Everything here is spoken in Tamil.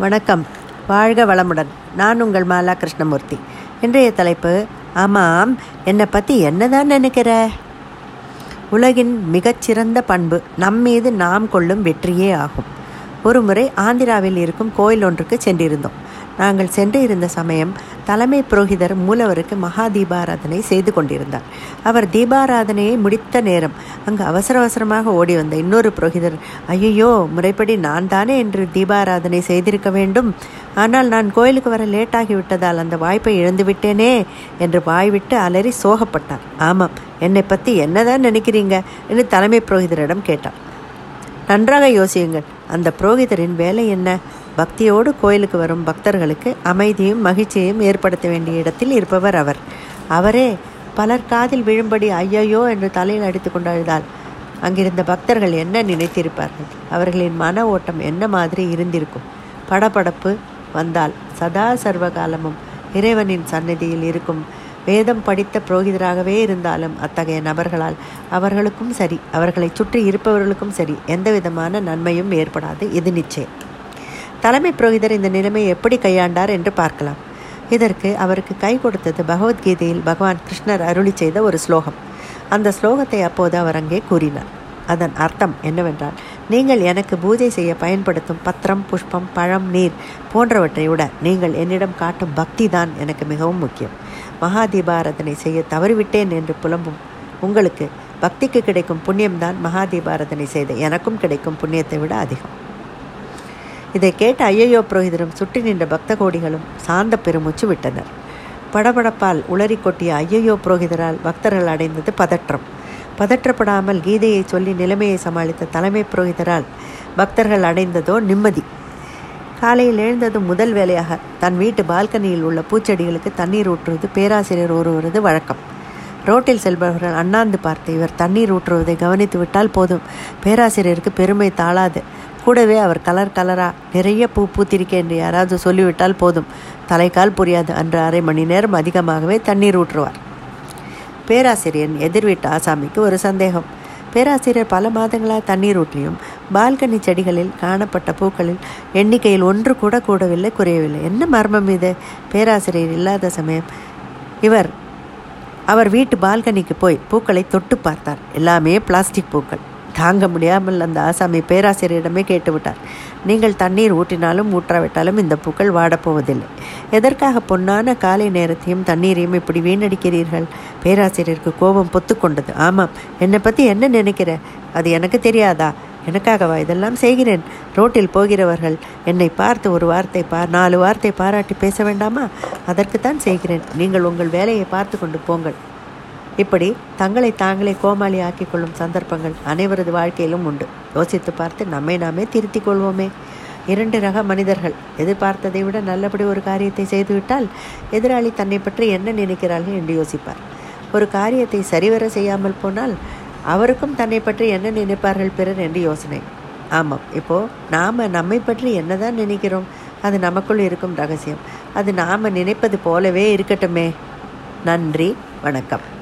வணக்கம். வாழ்க வளமுடன். நான் உங்கள் மாலா கிருஷ்ணமூர்த்தி. இன்றைய தலைப்பு ஆமாம் என்னை பற்றி என்னதான் நினைக்கிற? உலகின் மிகச்சிறந்த பண்பு நம் மீது நாம் கொள்ளும் வெற்றியே ஆகும். ஒரு முறை ஆந்திராவில் இருக்கும் கோயில் ஒன்றுக்கு சென்றிருந்தோம். நாங்கள் சென்று இருந்த சமயம் தலைமை புரோகிதர் மூலவருக்கு மகா தீபாராதனை செய்து கொண்டிருந்தார். அவர் தீபாராதனையை முடித்த நேரம் அங்கு அவசர அவசரமாக ஓடி வந்த இன்னொரு புரோகிதர் ஐயோ முறைப்படி நான் தானே என்று தீபாராதனை செய்திருக்க வேண்டும். ஆனால் நான் கோயிலுக்கு வர லேட்டாகி விட்டதால் அந்த வாய்ப்பை இழந்து விட்டேனே என்று வாய்விட்டு அலறி சோகப்பட்டார். ஆமாம் என்னை பற்றி என்னதான் நினைக்கிறீங்க? என்று தலைமை புரோகிதரிடம் கேட்டார். நன்றாக யோசியுங்கள். அந்த புரோகிதரின் வேலை என்ன? பக்தியோடு கோயிலுக்கு வரும் பக்தர்களுக்கு அமைதியும் மகிழ்ச்சியையும் ஏற்படுத்த வேண்டிய இடத்தில் இருப்பவர் அவர். அவரே பலர் காதில் விழும்படி ஐயையோ என்று தலையில் அடித்து கொண்டு அங்கிருந்த பக்தர்கள் என்ன நினைத்திருப்பார்கள்? அவர்களின் மன ஓட்டம் என்ன மாதிரி இருந்திருக்கும்? படபடப்பு வந்தால் சதா சர்வ காலமும் இறைவனின் சந்நிதியில் இருக்கும். வேதம் படித்த புரோகிதராகவே இருந்தாலும் அத்தகைய நபர்களால் அவர்களுக்கும் சரி அவர்களை சுற்றி இருப்பவர்களுக்கும் சரி எந்த விதமான நன்மையும் ஏற்படாது. இது நிச்சயம். தலைமை புரோகிதர் இந்த நிலைமையை எப்படி கையாண்டார் என்று பார்க்கலாம். இதற்கு அவருக்கு கை கொடுத்தது பகவத்கீதையில் பகவான் கிருஷ்ணர் அருளி செய்த ஒரு ஸ்லோகம். அந்த ஸ்லோகத்தை அப்போது அவர் அங்கே கூறினார். அதன் அர்த்தம் என்னவென்றால் நீங்கள் எனக்கு பூஜை செய்ய பயன்படுத்தும் பத்திரம் புஷ்பம் பழம் நீர் போன்றவற்றை விட நீங்கள் என்னிடம் காட்டும் பக்தி தான் எனக்கு மிகவும் முக்கியம். மகா தீபாரதனை செய்ய தவறிவிட்டேன் என்று புலம்பும் உங்களுக்கு பக்திக்கு கிடைக்கும் புண்ணியம்தான் மகா தீபாரதனை செய்த எனக்கும் கிடைக்கும் புண்ணியத்தை விட அதிகம். இதை கேட்ட ஐயையோ புரோகிதரும் சுற்றி நின்ற பக்த கோடிகளும் சாந்த பெருமூச்சு விட்டனர். படபடப்பால் உளறி கொட்டிய ஐயையோ புரோகிதரால் பக்தர்கள் அடைந்தது பதற்றம். பதற்றப்படாமல் கீதையை சொல்லி நிலைமையை சமாளித்த தலைமை புரோகிதரால் பக்தர்கள் அடைந்ததோ நிம்மதி. காலையில் எழுந்ததும் முதல் வேலையாக தன் வீட்டு பால்கனியில் உள்ள பூச்செடிகளுக்கு தண்ணீர் ஊற்றுவது பேராசிரியர் ஒருவரது வழக்கம். ரோட்டில் செல்பவர்கள் அண்ணாந்து பார்த்து இவர் தண்ணீர் ஊற்றுவதை கவனித்து விட்டால் போதும். பேராசிரியருக்கு பெருமை தாளாது கூடவே அவர் கலர் கலராக நிறைய பூ பூத்திருக்கேன் என்று யாராவது சொல்லிவிட்டால் போதும். தலைக்கால் புரியாது. அன்று அரை மணி நேரம் அதிகமாகவே தண்ணீர் ஊற்றுவார். பேராசிரியன் எதிர்வீட்டு ஆசாமிக்கு ஒரு சந்தேகம். பேராசிரியர் பல மாதங்களாக தண்ணீர் ஊற்றியும் பால்கனி செடிகளில் காணப்பட்ட பூக்களில் எண்ணிக்கையில் ஒன்று கூட கூடவில்லை குறையவில்லை. என்ன மர்மம் இது? பேராசிரியர் இல்லாத சமயம் இவர் அவர் வீட்டு பால்கனிக்கு போய் பூக்களை தொட்டு பார்த்தார். எல்லாமே பிளாஸ்டிக் பூக்கள். தாங்க முடியாமல் அந்த ஆசாமி பேராசிரியரிடமே கேட்டுவிட்டார். நீங்கள் தண்ணீர் ஊற்றினாலும் ஊற்றாவிட்டாலும் இந்த பூக்கள் வாடப்போவதில்லை. எதற்காக பொன்னான காலை நேரத்தையும் தண்ணீரையும் இப்படி வீணடிக்கிறீர்கள்? பேராசிரியருக்கு கோபம் பொத்துக்கொண்டது ஆமாம். என்னை பற்றி என்ன நினைக்கிற? அது எனக்கு தெரியாதா? எனக்காகவா இதெல்லாம் செய்கிறேன்? ரோட்டில் போகிறவர்கள் என்னை பார்த்து ஒரு வார்த்தை பா நாலு வார்த்தை பாராட்டி பேச வேண்டாமா? அதற்குத்தான் செய்கிறேன். நீங்கள் உங்கள் வேலையை பார்த்து கொண்டு போங்கள். இப்படி தங்களை தாங்களே கோமாளி ஆக்கிக் கொள்ளும் சந்தர்ப்பங்கள் அனைவரது வாழ்க்கையிலும் உண்டு. யோசித்து பார்த்து நம்மை நாமே திருத்திக் கொள்வோமே. இரண்டு ரக மனிதர்கள் எதிர்பார்த்ததை விட நல்லபடி ஒரு காரியத்தை செய்துவிட்டால் எதிராளி தன்னை பற்றி என்ன நினைக்கிறார்கள் என்று யோசிப்பார். ஒரு காரியத்தை சரிவர செய்யாமல் போனால் அவருக்கும் தன்னை பற்றி என்ன நினைப்பார்கள் பிறர் என்று யோசனை. ஆமாம் இப்போது நாம் நம்மை பற்றி என்னதான் நினைக்கிறோம்? அது நமக்குள் இருக்கும் ரகசியம். அது நாம் நினைப்பது போலவே இருக்கட்டுமே. நன்றி வணக்கம்.